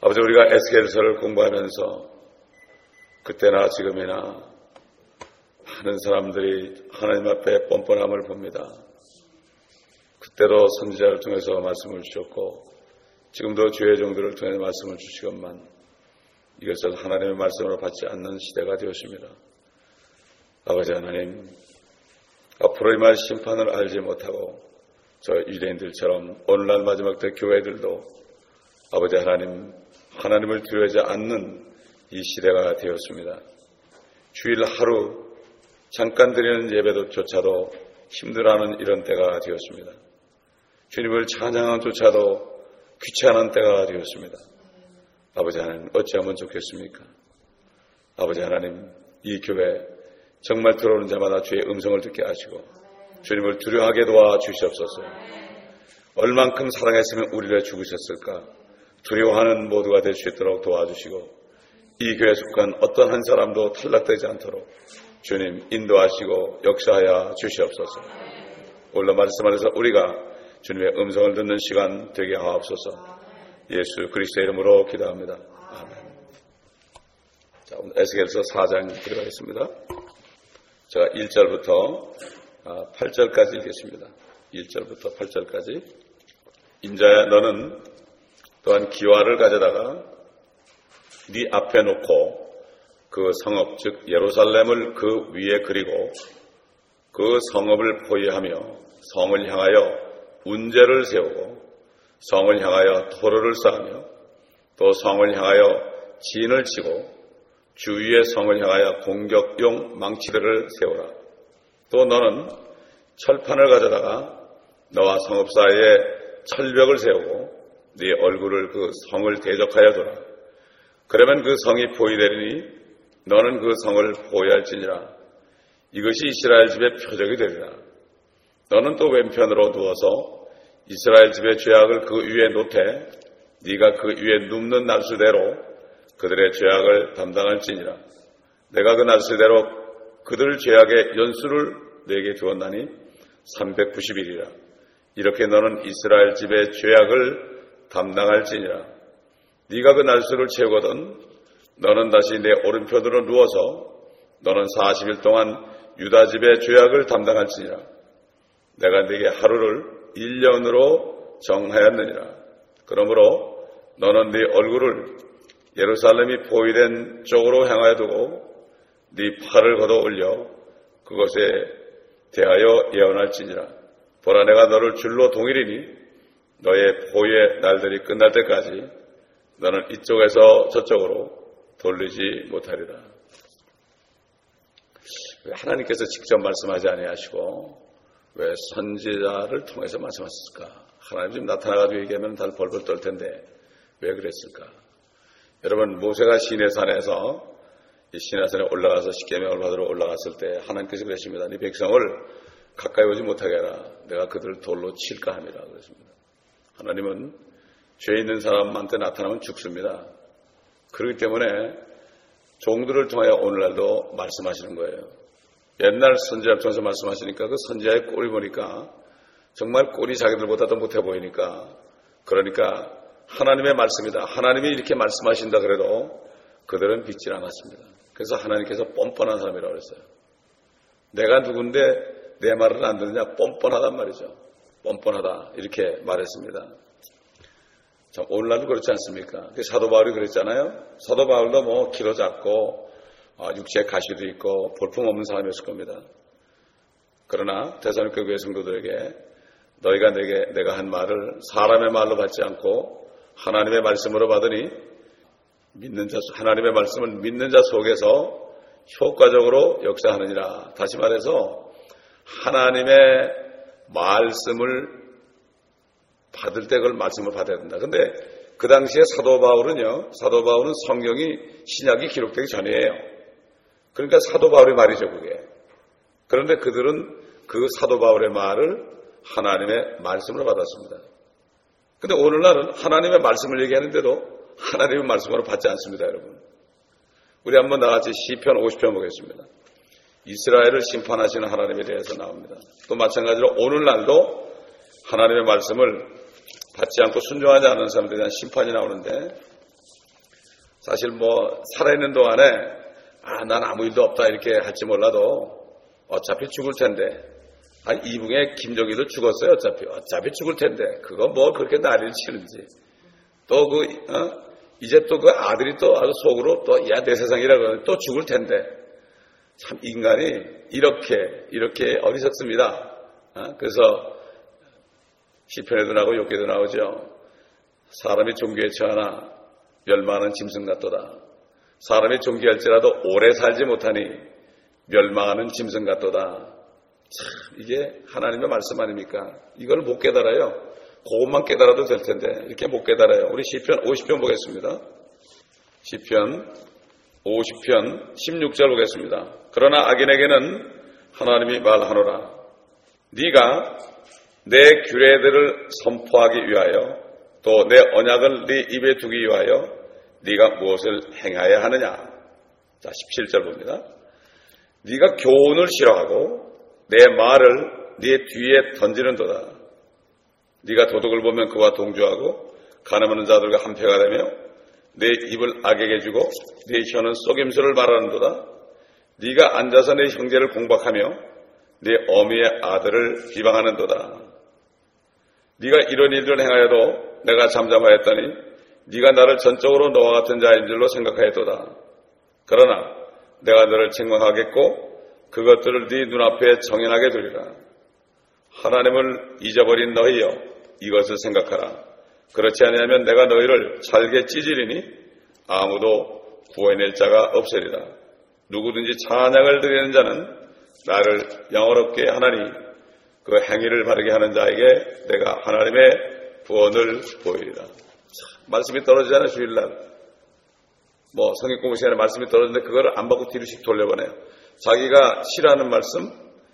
아버지 우리가 에스겔서를 공부하면서 그때나 지금이나 많은 사람들이 하나님 앞에 뻔뻔함을 봅니다. 그때도 선지자를 통해서 말씀을 주셨고 지금도 주의 종들을 통해 말씀을 주시건만 이것을 하나님의 말씀으로 받지 않는 시대가 되었습니다. 아버지 하나님 앞으로 임할 심판을 알지 못하고 저 유대인들처럼 오늘날 마지막 때 교회들도 아버지 하나님 하나님을 두려워하지 않는 이 시대가 되었습니다. 주일 하루 잠깐 드리는 예배도조차도 힘들어하는 이런 때가 되었습니다. 주님을 찬양하는 조차도 귀찮은 때가 되었습니다. 아버지 하나님 어찌하면 좋겠습니까? 아버지 하나님 이 교회 정말 들어오는 자마다 주의 음성을 듣게 하시고 주님을 두려워하게 도와 주시옵소서. 얼만큼 사랑했으면 우리를 죽으셨을까? 두려워하는 모두가 될 수 있도록 도와주시고 이 교회에 속한 어떤 한 사람도 탈락되지 않도록 주님 인도하시고 역사하여 주시옵소서. 오늘 말씀 안에서 우리가 주님의 음성을 듣는 시간 되게 하옵소서. 예수 그리스도의 이름으로 기도합니다. 아멘. 자, 오늘 에스겔서 4장 들어가겠습니다. 제가 1절부터 8절까지 아, 읽겠습니다. 1절부터 8절까지. 인자야 너는 또한 기와를 가져다가 네 앞에 놓고 그 성읍 즉 예루살렘을 그 위에 그리고 그 성읍을 포위하며 성을 향하여 운제를 세우고 성을 향하여 토로를 쌓으며 또 성을 향하여 진을 치고 주위의 성을 향하여 공격용 망치들을 세우라. 또 너는 철판을 가져다가 너와 성읍 사이에 철벽을 세우고 네 얼굴을 그 성을 대적하여 둬라. 그러면 그 성이 포위되리니 너는 그 성을 포위할지니라. 이것이 이스라엘 집의 표적이 되리라. 너는 또 왼편으로 누워서 이스라엘 집의 죄악을 그 위에 놓되 네가 그 위에 눕는 날수대로 그들의 죄악을 담당할지니라. 내가 그 날수대로 그들 죄악의 연수를 내게 주었나니 390일이라. 이렇게 너는 이스라엘 집의 죄악을 담당할지니라. 네가 그 날수를 채우거든 너는 다시 내 오른편으로 누워서 너는 40일 동안 유다 집의 죄악을 담당할지니라. 내가 네게 하루를 1년으로 정하였느니라. 그러므로 너는 네 얼굴을 예루살렘이 포위된 쪽으로 향하여 두고 네 팔을 걷어 올려 그것에 대하여 예언할지니라. 보라 내가 너를 줄로 동일이니 너의 포위의 날들이 끝날 때까지 너는 이쪽에서 저쪽으로 돌리지 못하리라. 하나님께서 직접 말씀하지 아니하시고 왜 선지자를 통해서 말씀하셨을까? 하나님 지금 나타나가지고 얘기하면 다들 벌벌 떨 텐데 왜 그랬을까? 여러분 모세가 시내산에서 이 시내산에 올라가서 십계명을 받으러 올라갔을 때 하나님께서 그러십니다. 네 백성을 가까이 오지 못하게 해라. 내가 그들을 돌로 칠까 함이라 그랬습니다. 하나님은 죄 있는 사람한테 나타나면 죽습니다. 그렇기 때문에 종들을 통하여 오늘날도 말씀하시는 거예요. 옛날 선지자 통해서 말씀하시니까 그 선지자의 꼴이 보니까 정말 꼴이 자기들보다 도 못해 보이니까 그러니까 하나님의 말씀이다. 하나님이 이렇게 말씀하신다 그래도 그들은 믿질 않았습니다. 그래서 하나님께서 뻔뻔한 사람이라고 그랬어요. 내가 누군데 내 말을 안 듣느냐 뻔뻔하단 말이죠. 뻔뻔하다 이렇게 말했습니다. 자, 오늘날도 그렇지 않습니까? 그 사도 바울이 그랬잖아요. 사도 바울도 뭐 키로 작고 어, 육체에 가시도 있고 볼품 없는 사람이었을 겁니다. 그러나 대사님께 교회 성도들에게 너희가 내게 내가 한 말을 사람의 말로 받지 않고 하나님의 말씀으로 받으니 믿는 자 하나님의 말씀은 믿는 자 속에서 효과적으로 역사하느니라. 다시 말해서 하나님의 말씀을 받을 때 그걸 말씀을 받아야 된다. 근데 그 당시에 사도 바울은요, 사도 바울은 성경이 신약이 기록되기 전이에요. 그러니까 사도 바울의 말이죠, 그게. 그런데 그들은 그 사도 바울의 말을 하나님의 말씀으로 받았습니다. 근데 오늘날은 하나님의 말씀을 얘기하는데도 하나님의 말씀으로 받지 않습니다, 여러분. 우리 한번 나같이 시편 50편 보겠습니다. 이스라엘을 심판하시는 하나님에 대해서 나옵니다. 또 마찬가지로 오늘날도 하나님의 말씀을 받지 않고 순종하지 않는 사람들에 대한 심판이 나오는데 사실 뭐 살아있는 동안에 아, 난 아무 일도 없다 이렇게 할지 몰라도 어차피 죽을 텐데. 아, 이붕에 김정희도 죽었어요 어차피. 어차피 죽을 텐데. 그거 뭐 그렇게 난리를 치는지. 또그 어? 이제 또 그 아들이 또 속으로 또 야 내 세상이라 그러면 또 죽을 텐데 참 인간이 이렇게 이렇게 어리석습니다. 어? 그래서 시편에도 나오고 욕계도 나오죠. 사람이 종교에 처하나 멸망하는 짐승 같도다. 사람이 종교할지라도 오래 살지 못하니 멸망하는 짐승 같도다. 참 이게 하나님의 말씀 아닙니까? 이걸 못 깨달아요. 그것만 깨달아도 될 텐데 이렇게 못 깨달아요. 우리 시편 50편 보겠습니다. 시편 50편 16절 보겠습니다. 그러나 악인에게는 하나님이 말하노라. 네가 내 규례들을 선포하기 위하여 또 내 언약을 네 입에 두기 위하여 네가 무엇을 행하여야 하느냐. 자, 17절 봅니다. 네가 교훈을 싫어하고 내 말을 네 뒤에 던지는도다. 네가 도둑을 보면 그와 동조하고 가늠하는 자들과 한패가 되며 내 입을 악에게 주고 내 혀는 속임수를 말하는도다. 네가 앉아서 내 형제를 공박하며 내 어미의 아들을 비방하는도다. 네가 이런 일을 행하여도 내가 잠잠하였더니 네가 나를 전적으로 너와 같은 자인 줄로 생각하였도다. 그러나 내가 너를 책망하겠고 그것들을 네 눈앞에 정연하게 두리라. 하나님을 잊어버린 너희여 이것을 생각하라. 그렇지 않으면 내가 너희를 잘게 찢으리니 아무도 구해낼 자가 없으리라. 누구든지 찬양을 드리는 자는 나를 영어롭게 하나니 그 행위를 바르게 하는 자에게 내가 하나님의 구원을 보이리라. 말씀이 떨어지잖아요, 주일날. 뭐 성경 공부 시간에 말씀이 떨어지는데 그거를 안 받고 뒤로씩 돌려보내요. 자기가 싫어하는 말씀,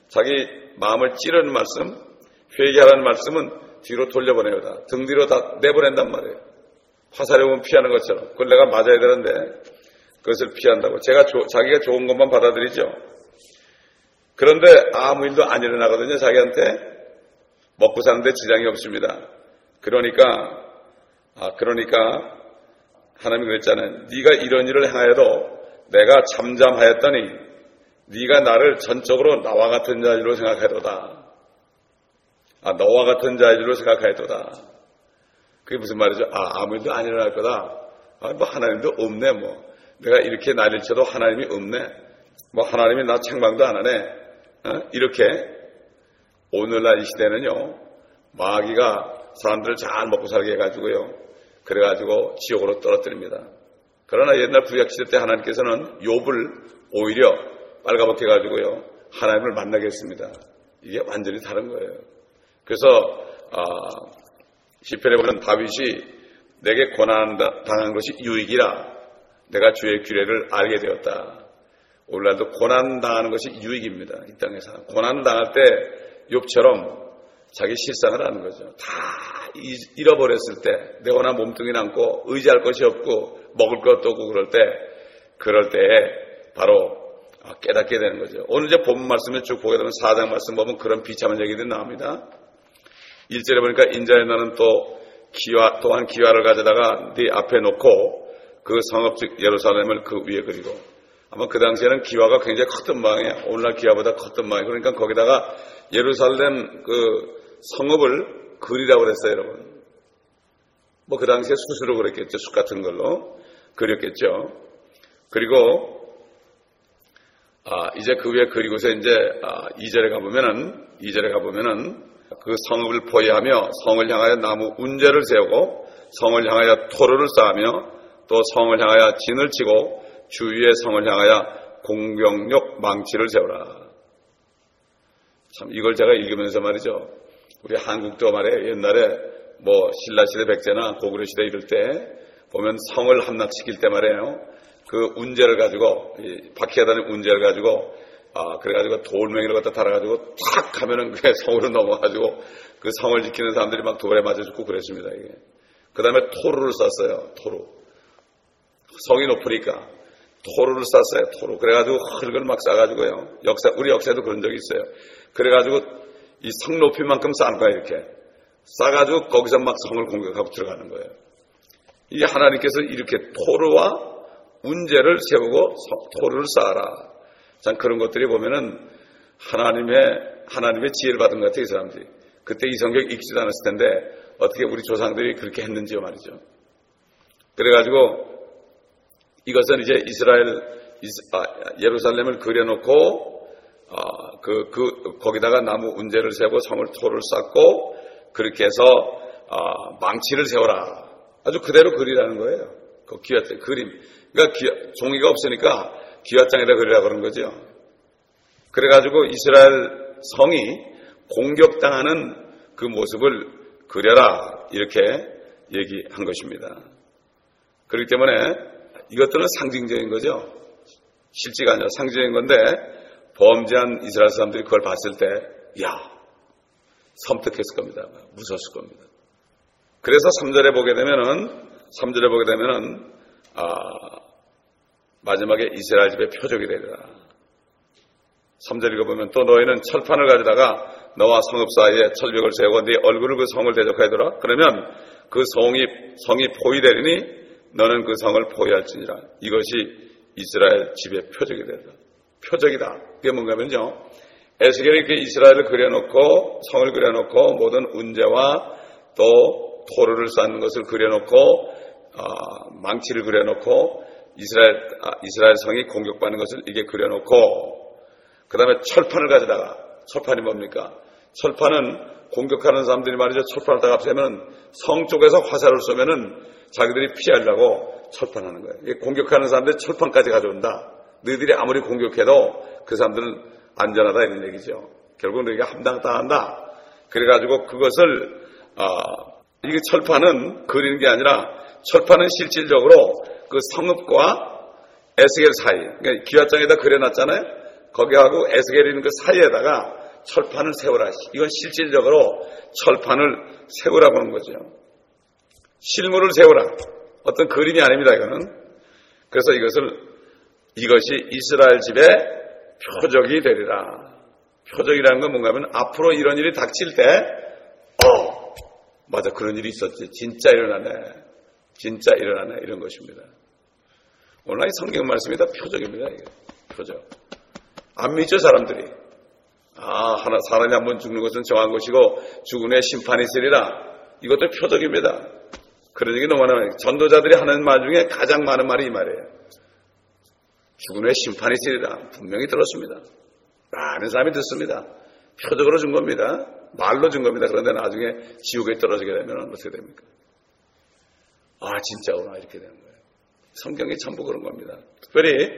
자기 마음을 찌르는 말씀, 회개하라는 말씀은 뒤로 돌려보내요. 다. 등 뒤로 다 내보낸단 말이에요. 화살에 오면 피하는 것처럼. 그걸 내가 맞아야 되는데 그것을 피한다고. 제가 조, 자기가 좋은 것만 받아들이죠. 그런데 아무 일도 안 일어나거든요. 자기한테 먹고 사는데 지장이 없습니다. 그러니까 아 그러니까 하나님이 그랬잖아요. 네가 이런 일을 행하여도 내가 잠잠하였더니 네가 나를 전적으로 나와 같은 자로 생각해도다. 아, 너와 같은 자의 줄로 생각하였도다. 그게 무슨 말이죠? 아, 아무 일도 안 일어날 거다. 아, 뭐 하나님도 없네, 뭐. 내가 이렇게 난리를 쳐도 하나님이 없네. 뭐 하나님이 나 책망도 안 하네. 어? 이렇게 오늘날 이 시대는요, 마귀가 사람들을 잘 먹고 살게 해가지고요. 그래가지고 지옥으로 떨어뜨립니다. 그러나 옛날 구약시대 때 하나님께서는 욥을 오히려 빨가벗게 해가지고요. 하나님을 만나게 했습니다. 이게 완전히 다른 거예요. 그래서 어, 시편에 보면 다윗이 내게 고난 당한 것이 유익이라 내가 주의 규례를 알게 되었다. 오늘날도 고난 당하는 것이 유익입니다. 이 땅에서 고난 당할 때 욥처럼 자기 실상을 하는 거죠. 다 잃어버렸을 때 내거나 몸뚱이 남고 의지할 것이 없고 먹을 것도 없고 그럴 때 그럴 때에 바로 깨닫게 되는 거죠. 오늘 이제 본 말씀에 쭉 보게 되면 사장 말씀 보면 그런 비참한 얘기들이 나옵니다. 1절에 보니까 인자의 나는 또 기와, 또한 기와를 가져다가 네 앞에 놓고 그 성읍 즉 예루살렘을 그 위에 그리고 아마 그 당시에는 기와가 굉장히 컸던 모양이에요. 오늘날 기와보다 컸던 모양이에요. 그러니까 거기다가 예루살렘 그 성읍을 그리라고 그랬어요, 여러분. 뭐 그 당시에 수수로 그랬겠죠. 숲 같은 걸로 그렸겠죠. 그리고 아, 이제 그 위에 그리고서 이제 아, 2절에 가보면은 2절에 가보면은 그 성읍을 포위하며 성을 향하여 나무 운제를 세우고 성을 향하여 토르를 쌓으며 또 성을 향하여 진을 치고 주위의 성을 향하여 공병력 망치를 세우라. 참 이걸 제가 읽으면서 말이죠. 우리 한국도 말에 옛날에 뭐 신라시대 백제나 고구려 시대 이럴 때 보면 성을 함락시킬 때 말이에요. 그 운제를 가지고 바퀴에 다니는 운제를 가지고 아, 그래가지고 돌멩이를 갖다 달아가지고 탁 하면은 그게 성으로 넘어가지고 그 성을 지키는 사람들이 막 돌에 맞아 죽고 그랬습니다, 이게. 그 다음에 토르를 쐈어요, 토르. 성이 높으니까. 토르를 쐈어요, 토르. 그래가지고 흙을 막 쏴가지고요. 역사, 우리 역사에도 그런 적이 있어요. 그래가지고 이 성 높이만큼 싼 거야, 이렇게. 쏴가지고 거기서 막 성을 공격하고 들어가는 거예요. 이 하나님께서 이렇게 토르와 운제를 세우고 토를 쌓아라. 참 그런 것들이 보면은 하나님의 하나님의 지혜를 받은 것 같아요, 이 사람들이. 그때 이 성경 읽지도 않았을 텐데 어떻게 우리 조상들이 그렇게 했는지요 말이죠. 그래가지고 이것은 이제 이스라엘 아, 예루살렘을 그려놓고 아, 그, 그 거기다가 나무 운제를 세고 성을 토를 쌓고 그렇게 해서 아, 망치를 세워라. 아주 그대로 그리라는 거예요. 그 기와장 그림. 그러니까 기와, 종이가 없으니까 기와장에다 그리라 그런 거죠. 그래가지고 이스라엘 성이 공격당하는 그 모습을 그려라 이렇게 얘기한 것입니다. 그렇기 때문에 이것들은 상징적인 거죠. 실제가 아니라 상징적인 건데 범죄한 이스라엘 사람들이 그걸 봤을 때, 야, 섬뜩했을 겁니다. 무서웠을 겁니다. 그래서 3절에 보게 되면은, 3절에 보게 되면은, 아, 마지막에 이스라엘 집의 표적이 되리라. 3절 읽어보면 또 너희는 철판을 가져다가 너와 성읍 사이에 철벽을 세우고 네 얼굴을 그 성을 대적하더라. 그러면 그 성이, 성이 포위되리니 너는 그 성을 포위할지니라. 이것이 이스라엘 집의 표적이 되리라. 표적이다. 그게 뭔가면요. 에스겔이 이렇게 이스라엘을 그려놓고 성을 그려놓고 모든 운제와 또 토르를 쌓는 것을 그려놓고 어, 망치를 그려놓고 이스라엘 아, 이스라엘 성이 공격받는 것을 이게 그려놓고 그 다음에 철판을 가져다가 철판이 뭡니까? 철판은 공격하는 사람들이 말이죠. 철판을 딱 앞세면 성 쪽에서 화살을 쏘면은 자기들이 피하려고 철판하는 거예요. 공격하는 사람들이 철판까지 가져온다. 너희들이 아무리 공격해도 그 사람들은 안전하다 이런 얘기죠. 결국 너희가 함당당한다. 그래가지고 그것을 어, 이게 철판은 그리는 게 아니라 철판은 실질적으로 그 성읍과 에스겔 사이, 그러니까 기와장에다 그려놨잖아요. 거기하고 에스겔 있는 그 사이에다가 철판을 세우라. 이건 실질적으로 철판을 세우라고 하는 거죠. 실물을 세우라. 어떤 그림이 아닙니다, 이거는. 그래서 이것을 이것이 이스라엘 집의 표적이 되리라. 표적이라는 건 뭔가 하면 앞으로 이런 일이 닥칠 때, 어, 맞아, 그런 일이 있었지. 진짜 일어나네. 진짜 일어나네. 이런 것입니다. 이 성경 말씀이 다 표적입니다, 이게. 표적. 안 믿죠, 사람들이. 아, 하나, 사람이 한 번 죽는 것은 정한 것이고, 죽은 후에 심판이 있으리라. 이것도 표적입니다. 그런 얘기 너무 많아요. 전도자들이 하는 말 중에 가장 많은 말이 이 말이에요. 죽은 후에 심판이 있으리라. 분명히 들었습니다. 많은 사람이 듣습니다. 표적으로 준 겁니다. 말로 준 겁니다. 그런데 나중에 지옥에 떨어지게 되면 어떻게 됩니까? 아, 진짜구나. 이렇게 되는 거예요. 성경이 전부 그런 겁니다. 특별히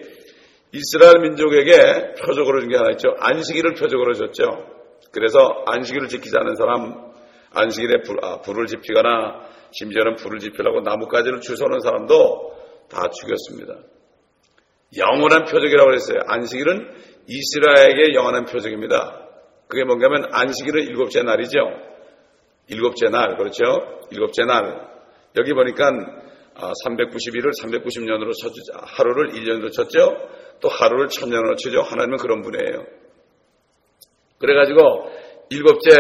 이스라엘 민족에게 표적으로 준 게 하나 있죠. 안식일을 표적으로 줬죠. 그래서 안식일을 지키지 않은 사람, 안식일에 불, 아, 불을 지피거나 심지어는 불을 지피려고 나뭇가지를 주워오는 사람도 다 죽였습니다. 영원한 표적이라고 했어요. 안식일은 이스라엘에게 영원한 표적입니다. 그게 뭔가 하면 안식일은 일곱째 날이죠. 일곱째 날, 그렇죠? 일곱째 날. 여기 보니까 391을 아, 390년으로 쳤죠. 하루를 1년으로 쳤죠. 또 하루를 천년으로 치죠. 하나님은 그런 분이에요. 그래가지고 일곱째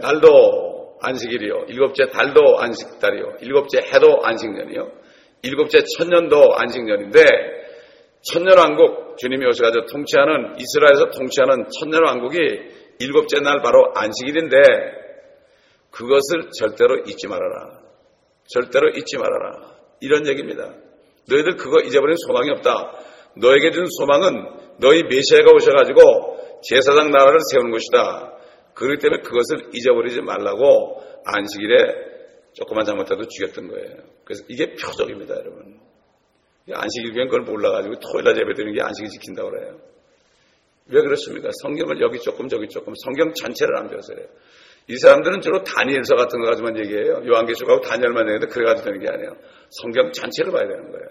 날도 안식일이요. 일곱째 달도 안식달이요. 일곱째 해도 안식년이요. 일곱째 천년도 안식년인데 천년왕국 주님이 오셔가지고 통치하는 이스라엘에서 통치하는 천년왕국이 일곱째 날 바로 안식일인데 그것을 절대로 잊지 말아라. 절대로 잊지 말아라. 이런 얘기입니다. 너희들 그거 잊어버린 소망이 없다. 너에게 준 소망은 너희 메시아가 오셔가지고 제사장 나라를 세우는 것이다. 그렇기 때문에 그것을 잊어버리지 말라고 안식일에 조금만 잘못해도 죽였던 거예요. 그래서 이게 표적입니다, 여러분. 안식일 교회는 그걸 몰라가지고 토요일날 예배 드리는 게 안식일 지킨다고 그래요. 왜 그렇습니까? 성경을 여기 조금 저기 조금 성경 전체를 안 배워서 그래요. 이 사람들은 주로 다니엘서 같은 거 가지고만 얘기해요. 요한계시록하고 다니엘만 얘기하는데 그래가지고 되는 게 아니에요. 성경 전체를 봐야 되는 거예요.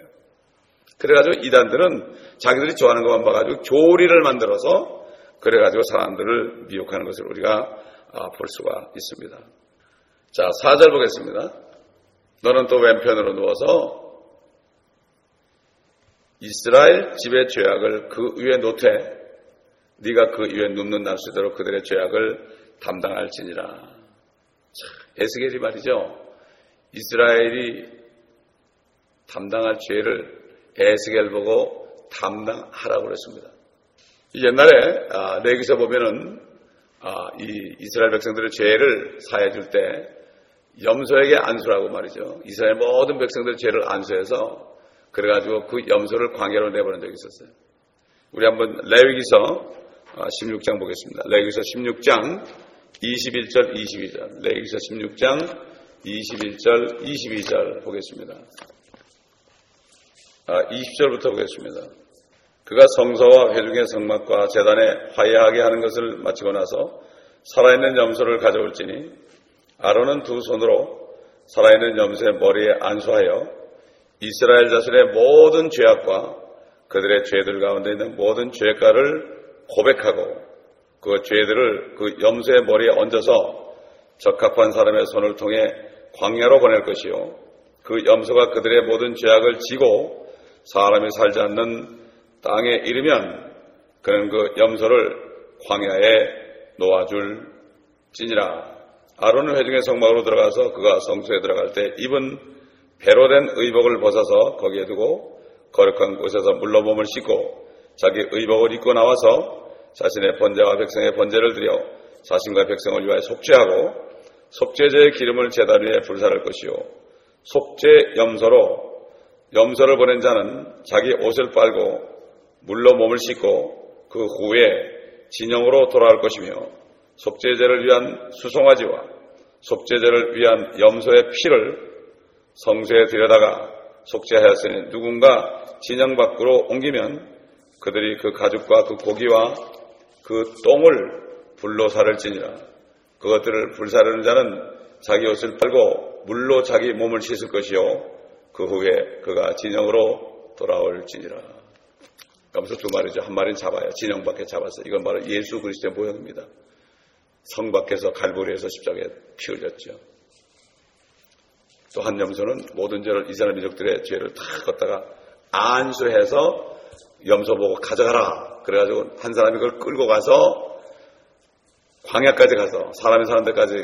그래가지고 이단들은 자기들이 좋아하는 것만 봐가지고 교리를 만들어서 그래가지고 사람들을 미혹하는 것을 우리가 아, 볼 수가 있습니다. 자, 4절 보겠습니다. 너는 또 왼편으로 누워서 이스라엘 집의 죄악을 그 위에 놓되 네가 그 위에 눕는 날수대로 그들의 죄악을 담당할지니라. 에스겔이 말이죠. 이스라엘이 담당할 죄를 에스겔 보고 담당하라고 그랬습니다. 옛날에 아, 레기서 보면은 아, 이 이스라엘 백성들의 죄를 사해 줄 때 염소에게 안수라고 말이죠. 이스라엘 모든 백성들의 죄를 안수해서 그래가지고 그 염소를 광야로 내보낸 적이 있었어요. 우리 한번 레위기서 16장 아, 보겠습니다. 레위기서 16장 21절 22절 레위기서 16장 21절 22절 보겠습니다. 아, 20절부터 보겠습니다. 그가 성소와 회중의 성막과 재단에 화해하게 하는 것을 마치고 나서 살아있는 염소를 가져올지니 아론은 두 손으로 살아있는 염소의 머리에 안수하여 이스라엘 자손의 모든 죄악과 그들의 죄들 가운데 있는 모든 죄가를 고백하고 그 죄들을 그 염소의 머리에 얹어서 적합한 사람의 손을 통해 광야로 보낼 것이요 그 염소가 그들의 모든 죄악을 지고 사람이 살지 않는 땅에 이르면 그는 그 염소를 광야에 놓아줄 찐이라. 아론은 회중의 성막으로 들어가서 그가 성소에 들어갈 때 입은 배로 된 의복을 벗어서 거기에 두고 거룩한 곳에서 물로 몸을 씻고 자기 의복을 입고 나와서 자신의 번제와 백성의 번제를 드려 자신과 백성을 위하여 속죄하고 속죄제의 기름을 제단 위에 불사를 것이요. 속죄 염소로 염소를 보낸 자는 자기 옷을 빨고 물로 몸을 씻고 그 후에 진영으로 돌아갈 것이며 속죄제를 위한 수송아지와 속죄제를 위한 염소의 피를 성소에 들여다가 속죄하였으니 누군가 진영 밖으로 옮기면 그들이 그 가죽과 그 고기와 그 똥을 불로 사를지니라 그것들을 불사르는 자는 자기 옷을 빨고 물로 자기 몸을 씻을 것이요 그 후에 그가 진영으로 돌아올지니라 그러면서 두 마리죠. 한 마리는 잡아요. 진영 밖에 잡았어요. 이건 바로 예수 그리스도의 모형입니다. 성 밖에서 갈보리에서 십자가에 피 흘렸죠. 또 한 염소는 모든 죄를 이스라엘 민족들의 죄를 다 걷다가 안수해서 염소 보고 가져가라. 그래가지고 한 사람이 그걸 끌고 가서 광야까지 가서 사람이 사는 데까지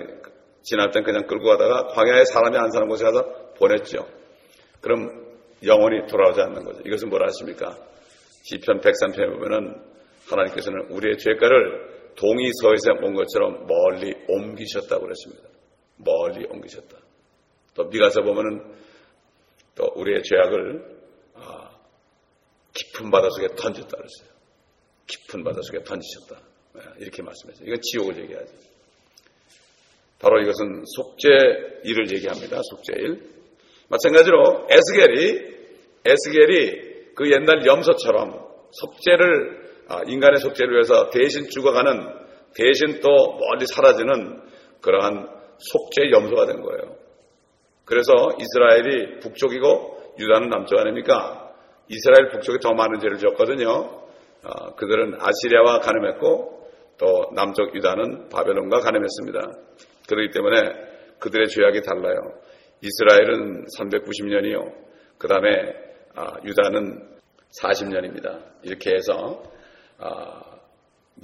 지날 땐 그냥 끌고 가다가 광야에 사람이 안 사는 곳에 가서 보냈죠. 그럼 영원히 돌아오지 않는 거죠. 이것은 뭐라 하십니까? 시편 103편에 보면은 하나님께서는 우리의 죄가를 동이 서에서 온 것처럼 멀리 옮기셨다고 그랬습니다. 멀리 옮기셨다. 또 미가서 보면은 또 우리의 죄악을 아, 깊은 바닷속에 던졌다 그랬어요. 깊은 바닷속에 던지셨다. 네, 이렇게 말씀했어요. 이건 지옥을 얘기하죠. 바로 이것은 속죄 일을 얘기합니다. 속죄 일. 마찬가지로 에스겔이 에스겔이 그 옛날 염소처럼 속죄를 아, 인간의 속죄를 위해서 대신 죽어가는 대신 또 멀리 사라지는 그러한 속죄 염소가 된 거예요. 그래서 이스라엘이 북쪽이고 유다는 남쪽 아닙니까? 이스라엘 북쪽이 더 많은 죄를 지었거든요. 아, 그들은 아시리아와 가늠했고 또 남쪽 유다는 바벨론과 가늠했습니다. 그렇기 때문에 그들의 죄악이 달라요. 이스라엘은 390년이요. 그 다음에 아, 유다는 40년입니다. 이렇게 해서 아,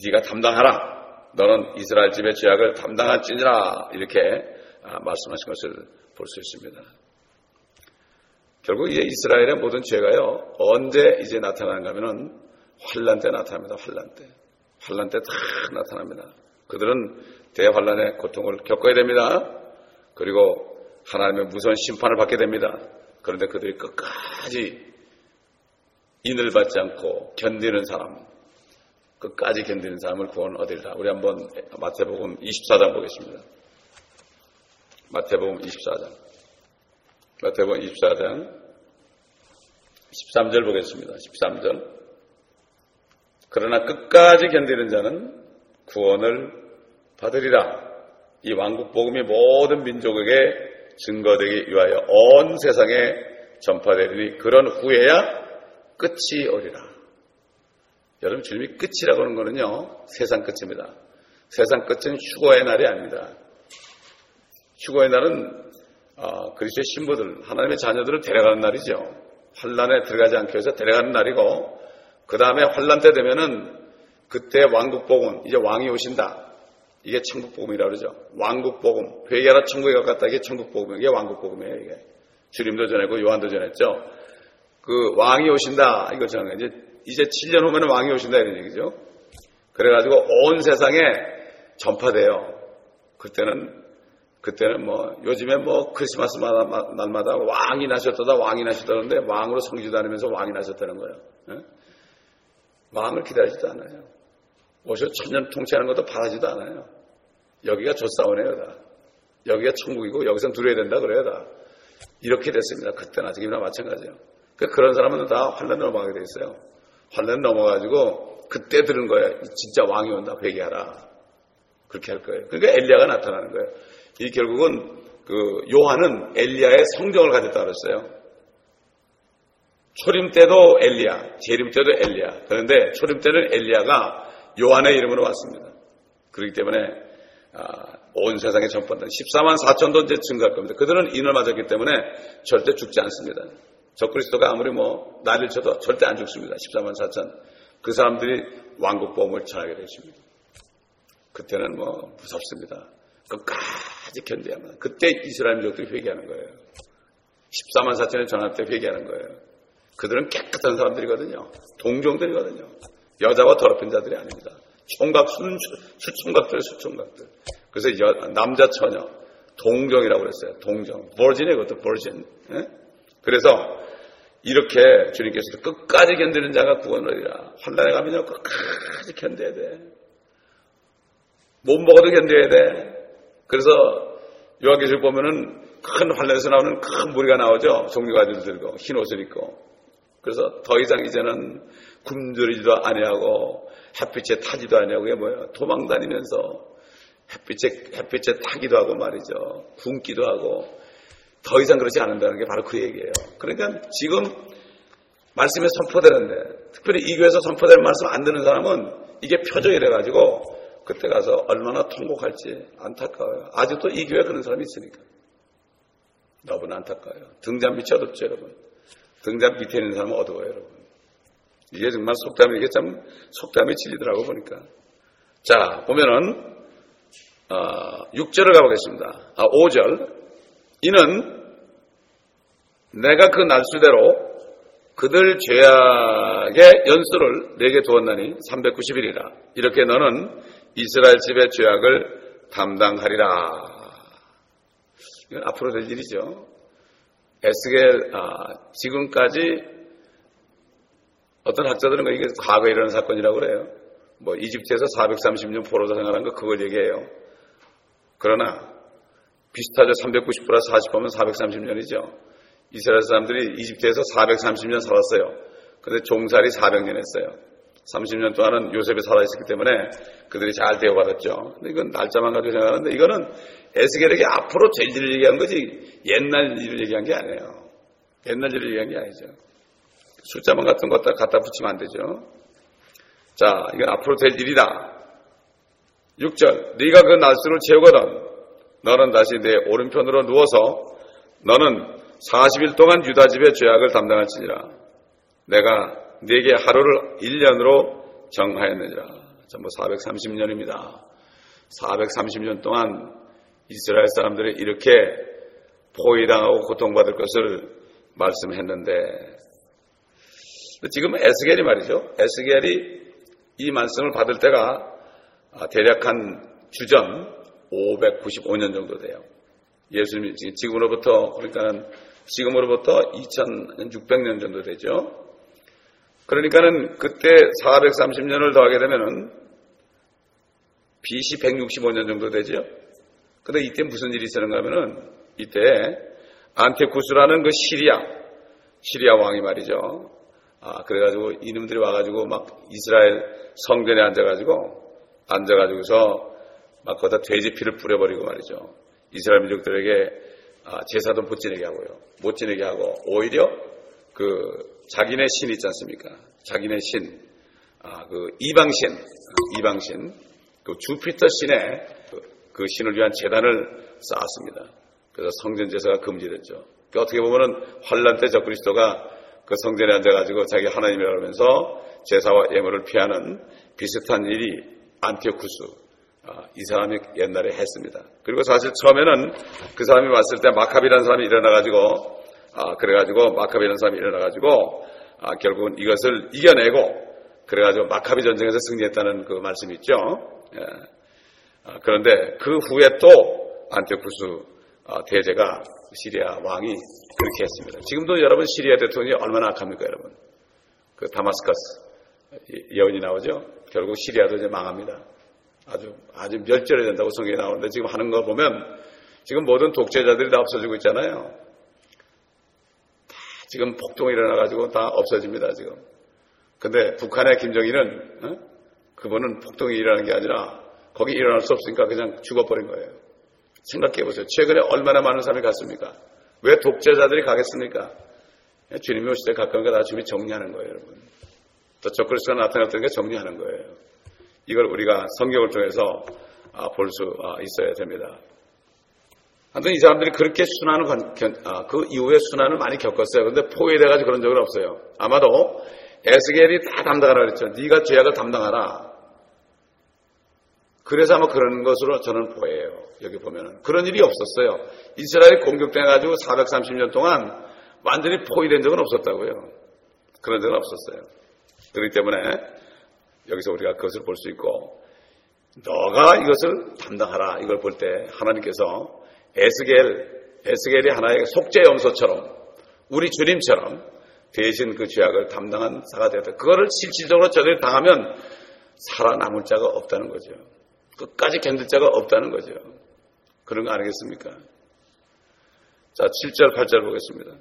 네가 담당하라. 너는 이스라엘 집의 죄악을 담당할지니라 이렇게 아, 말씀하신 것을 볼 수 있습니다. 결국 이제 이스라엘의 모든 죄가요 언제 이제 나타나는가 하면은 환란 때 나타납니다. 환란 때, 환란 때 다 나타납니다. 그들은 대환란의 고통을 겪어야 됩니다. 그리고 하나님의 무서운 심판을 받게 됩니다. 그런데 그들이 끝까지 인을 받지 않고 견디는 사람, 끝까지 견디는 사람을 구원 얻으리라. 우리 한번 마태복음 24장 보겠습니다. 마태복음 24장. 마태복음 24장 13절 보겠습니다. 13절. 그러나 끝까지 견디는 자는 구원을 받으리라. 이 왕국 복음이 모든 민족에게 증거되기 위하여 온 세상에 전파되리니 그런 후에야 끝이 오리라. 여러분 주님이 끝이라고 하는 것은요 세상 끝입니다. 세상 끝은 휴거의 날이 아닙니다. 휴거의 날은 어, 그리스도의 신부들 하나님의 자녀들을 데려가는 날이죠. 환란에 들어가지 않게 해서 데려가는 날이고 그 다음에 환란 때 되면은 그때 왕국 복음 이제 왕이 오신다. 이게 천국복음이라고 그러죠. 왕국복음. 회개하라 천국에 가깝다. 이게 천국복음이에요. 이게 왕국복음이에요. 이게. 주님도 전했고 요한도 전했죠. 그 왕이 오신다 이거잖아요. 이제 이제 7년 후면 왕이 오신다 이런 얘기죠. 그래가지고 온 세상에 전파돼요. 그때는 그때는 뭐 요즘에 뭐 크리스마스 날마다 왕이 나셨다다 왕이 나셨다는데 왕으로 성지도 않으면서 왕이 나셨다는 거예요. 네? 왕을 기다리지도 않아요. 오셔 천년 통치하는 것도 바라지도 않아요. 여기가 조사원이에요 다. 여기가 천국이고 여기서 누려야 된다 그래요 다. 이렇게 됐습니다. 그때나 지금이나 마찬가지예요. 그 그런 사람은 다 환란 넘어가게 돼 있어요. 환란 넘어가지고 그때 들은 거예요. 진짜 왕이 온다 회개하라. 그렇게 할 거예요. 그러니까 엘리야가 나타나는 거예요. 이 결국은 그 요한은 엘리야의 성경을 가졌다 그랬어요. 초림 때도 엘리야, 재림 때도 엘리야. 그런데 초림 때는 엘리야가 요한의 이름으로 왔습니다. 그렇기 때문에 아, 온 세상에 전파한다. 14만 4천도 이제 증가할 겁니다. 그들은 인을 맞았기 때문에 절대 죽지 않습니다. 적그리스도가 아무리 뭐 나를 쳐도 절대 안 죽습니다. 14만 4천. 그 사람들이 왕국 보험을 전하게 되십니다. 그때는 뭐 무섭습니다. 끝까지 견뎌야만. 그때 이스라엘 민족들이 회개하는 거예요. 14만 4천의 전화 때 회개하는 거예요. 그들은 깨끗한 사람들이거든요. 동종들이거든요. 여자와 더럽힌 자들이 아닙니다. 총각, 수, 수총각들, 수총각들. 그래서 여, 남자 처녀, 동정이라고 그랬어요. 동정. 버진이에요, 그것도 버진. 예? 그래서 이렇게 주님께서도 끝까지 견디는 자가 구원을이라. 환란에 가면요, 끝까지 견뎌야 돼. 못 먹어도 견뎌야 돼. 그래서 요한계시록 보면은 큰 환란에서 나오는 큰 무리가 나오죠. 종류가지를 들고 흰 옷을 입고. 그래서 더 이상 이제는 굶주리지도 아니하고 햇빛에 타지도 아니하고 뭐예요? 도망 다니면서 햇빛에 햇빛에 타기도 하고 말이죠. 굶기도 하고 더 이상 그렇지 않는다는 게 바로 그 얘기예요. 그러니까 지금 말씀에 선포되는데 특별히 이 교회에서 선포될 말씀 안 듣는 사람은 이게 표적이 돼가지고 그때 가서 얼마나 통곡할지 안타까워요. 아직도 이 교회에 그런 사람이 있으니까. 너무나 안타까워요. 등잔 밑이 어둡죠, 여러분. 등잔 밑에 있는 사람은 어두워요, 여러분. 이게 정말 속담이, 이게 참 속담이 진리더라고 보니까. 자, 보면은, 어, 6절을 가보겠습니다. 아, 5절. 이는 내가 그 날수대로 그들 죄악의 연수를 내게 두었나니 390일이라. 이렇게 너는 이스라엘 집의 죄악을 담당하리라. 이건 앞으로 될 일이죠. 에스겔 아, 지금까지 어떤 학자들은 이게 과거에 일어난 사건이라고 그래요. 뭐 이집트에서 430년 포로자 생활한 거 그걸 얘기해요. 그러나 비슷하죠. 390 플러스 40하면 430년이죠. 이스라엘 사람들이 이집트에서 430년 살았어요. 근데 종살이 400년 했어요. 30년 동안은 요셉이 살아있었기 때문에 그들이 잘 대우받았죠. 근데 이건 날짜만 가지고 생각하는데 이거는 에스겔에게 앞으로 될 일을 얘기한 거지 옛날 일을 얘기한 게 아니에요. 옛날 일을 얘기한 게 아니죠. 숫자만 같은 거 갖다 붙이면 안 되죠. 자, 이건 앞으로 될 일이다. 6절, 네가 그 날수를 채우거든 너는 다시 내 오른편으로 누워서 너는 40일 동안 유다 집의 죄악을 담당할지니라. 내가 네게 하루를 1년으로 정하였느니라. 전부 430년입니다. 430년 동안 이스라엘 사람들이 이렇게 포위당하고 고통받을 것을 말씀했는데 지금 에스겔이 말이죠. 에스겔이 이 말씀을 받을 때가 대략 한 주전 595년 정도 돼요. 예수님이 지금으로부터 그러니까 지금으로부터 2600년 정도 되죠. 그러니까는 그때 430년을 더하게 되면은 BC 165년 정도 되죠. 근데 이때 무슨 일이 있었는가 하면은 이때 안테쿠스라는 그 시리아, 시리아 왕이 말이죠. 아, 그래가지고 이놈들이 와가지고 막 이스라엘 성전에 앉아가지고, 앉아가지고서 막 거기다 돼지 피를 뿌려버리고 말이죠. 이스라엘 민족들에게 아, 제사도 못 지내게 하고요. 못 지내게 하고, 오히려 그 자기네 신 있지 않습니까? 자기네 신, 아, 그 이방신, 이방신, 그 주피터 신의 그, 그 신을 위한 재단을 쌓았습니다. 그래서 성전 제사가 금지됐죠. 그 어떻게 보면은 환란 때 적그리스도가 그 성전에 앉아가지고 자기 하나님이라고 하면서 제사와 예물을 피하는 비슷한 일이 안티오쿠스 아, 이 사람이 옛날에 했습니다. 그리고 사실 처음에는 그 사람이 왔을 때 마카비라는 사람이 일어나가지고 아, 그래가지고 마카비라는 사람이 일어나가지고 아, 결국은 이것을 이겨내고 그래가지고 마카비 전쟁에서 승리했다는 그 말씀이 있죠. 예. 아, 그런데 그 후에 또 안티오쿠스 아, 대제가 시리아 왕이 그렇게 했습니다. 지금도 여러분 시리아 대통령이 얼마나 악합니까, 여러분? 그 다마스커스 예언이 나오죠. 결국 시리아도 이제 망합니다. 아주 아주 멸절해야 된다고 성경에 나오는데 지금 하는 거 보면 지금 모든 독재자들이 다 없어지고 있잖아요. 다 지금 폭동이 일어나가지고 다 없어집니다, 지금. 근데 북한의 김정일은, 어? 그분은 폭동이 일어나는 게 아니라 거기 일어날 수 없으니까 그냥 죽어버린 거예요. 생각해 보세요. 최근에 얼마나 많은 사람이 갔습니까? 왜 독재자들이 가겠습니까? 주님이 오실 때 가까우니까 다 주님이 정리하는 거예요, 여러분. 또 적그리스가 나타났다는 게 정리하는 거예요. 이걸 우리가 성경을 통해서 아, 볼수 아, 있어야 됩니다. 하여튼 이 사람들이 그렇게 순환을, 아, 그 이후에 순환을 많이 겪었어요. 그런데 포위돼가지고 그런 적은 없어요. 아마도 에스겔이 다 담당하라 그랬죠. 네가 죄악을 담당하라. 그래서 아마 그런 것으로 저는 보여요. 여기 보면은. 그런 일이 없었어요. 이스라엘이 공격돼 가지고 430년 동안 완전히 포위된 적은 없었다고요. 그런 적은 없었어요. 그렇기 때문에 여기서 우리가 그것을 볼 수 있고 너가 이것을 담당하라 이걸 볼 때 하나님께서 에스겔 에스겔이 하나의 속죄 염소처럼 우리 주님처럼 대신 그 죄악을 담당한 사가 되었다. 그거를 실질적으로 저들이 당하면 살아남을 자가 없다는 거죠. 끝까지 견딜 자가 없다는 거죠. 그런 거 아니겠습니까? 자, 7절, 8절 보겠습니다.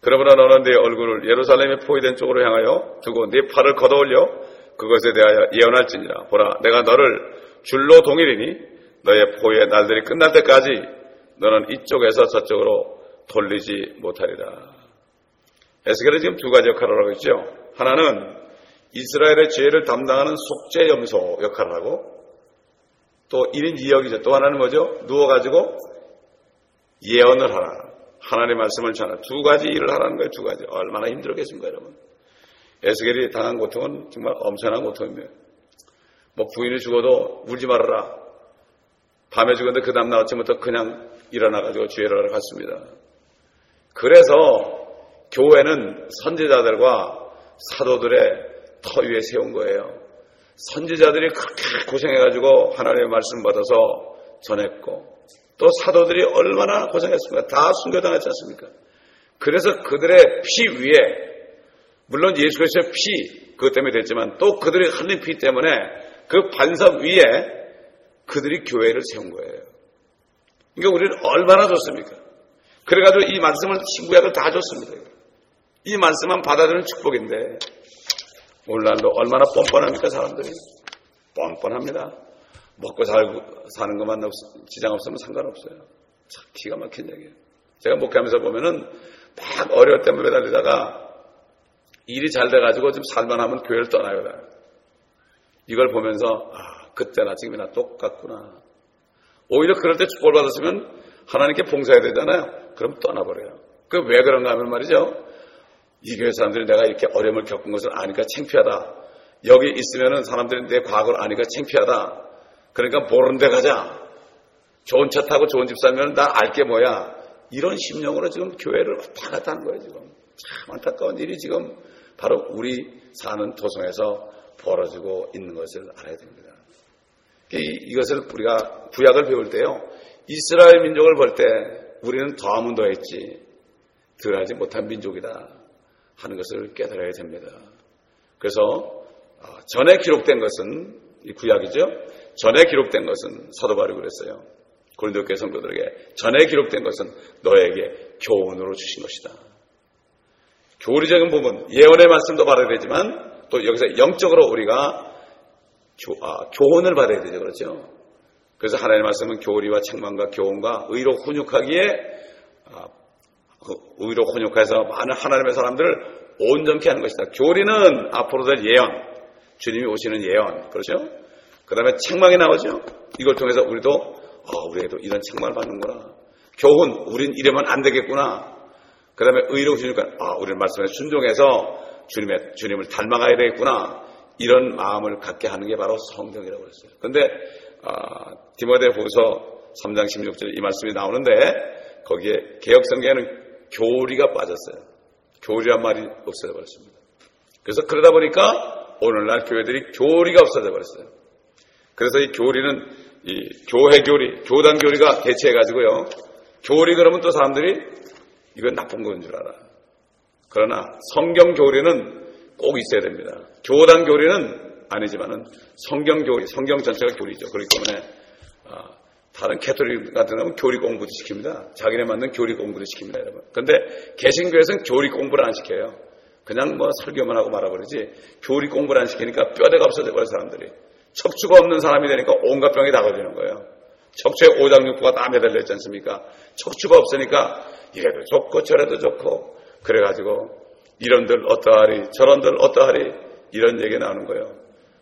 그러므로 너는 네 얼굴을 예루살렘에 포위된 쪽으로 향하여 두고 네 팔을 걷어올려 그것에 대하여 예언할지니라. 보라, 내가 너를 줄로 동일이니 너의 포위의 날들이 끝날 때까지 너는 이쪽에서 저쪽으로 돌리지 못하리라. 에스겔은 지금 두 가지 역할을 하고 있죠. 하나는 이스라엘의 죄를 담당하는 속죄 염소 역할을 하고 또 1인 2역이죠. 또 하나는 뭐죠? 누워가지고 예언을 하라. 하나님의 말씀을 전하라. 두 가지 일을 하라는 거예요. 두 가지. 얼마나 힘들겠습니까, 여러분? 에스겔이 당한 고통은 정말 엄청난 고통입니다. 뭐 부인이 죽어도 울지 말아라. 밤에 죽었는데 그 다음날 아침부터 그냥 일어나가지고 하러 갔습니다. 그래서 교회는 선지자들과 사도들의 터 위에 세운 거예요. 선지자들이 그렇게 고생해가지고 하나님의 말씀 받아서 전했고 또 사도들이 얼마나 고생했습니까? 다 순교당했지 않습니까? 그래서 그들의 피 위에 물론 예수 그리스도의 피 그것 때문에 됐지만 또 그들의 흘린 피 때문에 그 반석 위에 그들이 교회를 세운 거예요. 그러니까 우리는 얼마나 좋습니까? 그래가지고 이 말씀을 신구약을 다 줬습니다. 이 말씀만 받아들이는 축복인데 오늘날도 얼마나 뻔뻔합니까 사람들이? 뻔뻔합니다. 먹고 살고 사는 것만 지장 없으면 상관없어요. 참 기가 막힌 얘기예요. 제가 목회하면서 보면은 막 어려울 때 매달리다가 일이 잘 돼가지고 좀 살만하면 교회를 떠나요. 이걸 보면서 아 그때나 지금이나 똑같구나. 오히려 그럴 때 축복을 받았으면 하나님께 봉사해야 되잖아요. 그럼 떠나버려요. 그 왜 그런가 하면 말이죠. 이 교회 사람들이 내가 이렇게 어려움을 겪은 것을 아니까 창피하다. 여기 있으면은 사람들이 내 과거를 아니까 창피하다. 그러니까 모르는 데 가자. 좋은 차 타고 좋은 집 살면 나 알게 뭐야. 이런 심령으로 지금 교회를 왔다 갔다 하는 거예요, 지금. 참 안타까운 일이 지금 바로 우리 사는 도성에서 벌어지고 있는 것을 알아야 됩니다. 이것을 우리가 구약을 배울 때요. 이스라엘 민족을 볼 때 우리는 더하면 더했지 덜하지 못한 민족이다 하는 것을 깨달아야 됩니다. 그래서 어, 전에 기록된 것은 이 구약이죠. 전에 기록된 것은 사도 바울이 그랬어요. 고린도 교회 성도들에게 전에 기록된 것은 너에게 교훈으로 주신 것이다. 교리적인 부분, 예언의 말씀도 받아야 되지만 또 여기서 영적으로 우리가 교, 아, 교훈을 받아야 되죠. 그렇죠? 그래서 하나님의 말씀은 교리와 책망과 교훈과 의로 훈육하기에 아, 그 의로 훈육해서 많은 하나님의 사람들을 온전케 하는 것이다. 교리는 앞으로 될 예언, 주님이 오시는 예언, 그렇죠? 그 다음에 책망이 나오죠? 이걸 통해서 우리도, 어, 우리에도 이런 책망을 받는구나. 교훈, 우린 이러면 안 되겠구나. 그 다음에 의로 주니까, 아, 우리는 말씀에 순종해서 주님의, 주님을 닮아가야 되겠구나. 이런 마음을 갖게 하는 게 바로 성경이라고 그랬어요. 근데, 아, 디모데 보서 3장 16절 이 말씀이 나오는데, 거기에 개혁성경에는 교리가 빠졌어요. 교리란 말이 없어져 버렸습니다. 그래서 그러다 보니까 오늘날 교회들이 교리가 없어져 버렸어요. 그래서 이 교리는 이 교회 교리, 교단 교리가 대체해 가지고요. 교리 그러면 또 사람들이 이건 나쁜 건 줄 알아. 그러나 성경 교리는 꼭 있어야 됩니다. 교단 교리는 아니지만은 성경 교리, 성경 전체가 교리죠. 그렇기 때문에 아, 다른 캐톨릭 같은 경우는 교리 공부도 시킵니다. 자기네 맞는 교리 공부도 시킵니다, 여러분. 근데 개신교에서는 교리 공부를 안 시켜요. 그냥 뭐 설교만 하고 말아버리지 교리 공부를 안 시키니까 뼈대가 없어져 버려 사람들이. 척추가 없는 사람이 되니까 온갖 병이 다 걸리는 거예요. 척추에 오장육부가 다 매달려 있지 않습니까? 척추가 없으니까 이래도 좋고 저래도 좋고 그래가지고 이런들 어떠하리 저런들 어떠하리 이런 얘기 나오는 거예요.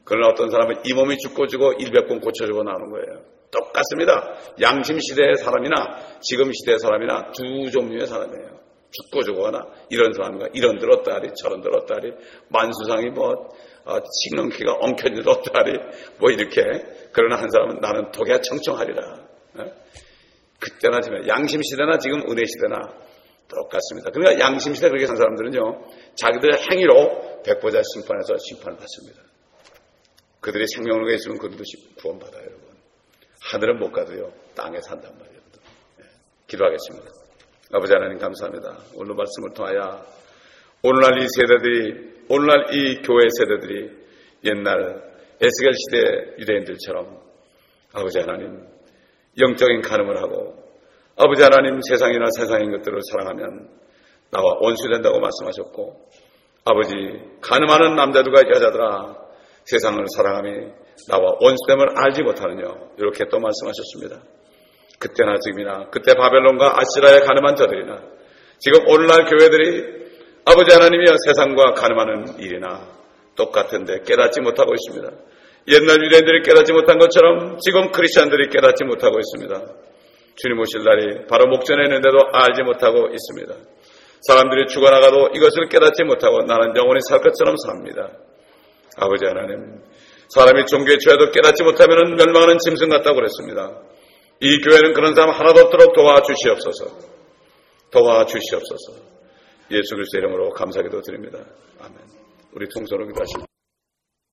그러나 어떤 사람은 이 몸이 죽고 주고 일백번 고쳐주고 나오는 거예요. 똑같습니다. 양심 시대의 사람이나 지금 시대의 사람이나 두 종류의 사람이에요. 죽고 죽거나 이런 사람과 이런들 어떠하리 저런들 어떠하리 만수상이 뭐 어, 식렁키가 엉켜질 어떠하리 뭐 이렇게 그러나 한 사람은 나는 독야 청청하리라. 어? 그때나 지금 양심 시대나 지금 은혜 시대나 똑같습니다. 그러니까 양심 시대 그렇게 산 사람들은요 자기들의 행위로 백보자 심판에서 심판을 받습니다. 그들이 생명을 위해서는 그들도 구원받아요, 여러분. 하늘은 못 가도요, 땅에 산단 말이에요. 네. 기도하겠습니다. 아버지 하나님 감사합니다. 오늘 말씀을 통하여 오늘날 이 세대들이, 오늘날 이 교회 세대들이 옛날 에스겔 시대 유대인들처럼 아버지 하나님 영적인 가늠을 하고 아버지 하나님 세상이나 세상인 것들을 사랑하면 나와 원수된다고 말씀하셨고 아버지 가늠하는 남자들과 여자들아 세상을 사랑함이 나와 원수됨을 알지 못하느냐 이렇게 또 말씀하셨습니다. 그때나 지금이나 그때 바벨론과 아시라에 가늠한 저들이나 지금 오늘날 교회들이 아버지 하나님이여 세상과 가늠하는 일이나 똑같은데 깨닫지 못하고 있습니다. 옛날 유대인들이 깨닫지 못한 것처럼 지금 크리스천들이 깨닫지 못하고 있습니다. 주님 오실 날이 바로 목전에 있는데도 알지 못하고 있습니다. 사람들이 죽어나가도 이것을 깨닫지 못하고 나는 영원히 살 것처럼 삽니다. 아버지 하나님, 사람이 종교에 취해도 깨닫지 못하면 멸망하는 짐승 같다고 그랬습니다. 이 교회는 그런 사람 하나도 없도록 도와주시옵소서. 도와주시옵소서. 예수 그리스도 이름으로 감사기도 드립니다. 아멘. 우리 통솔로 기도하십니다.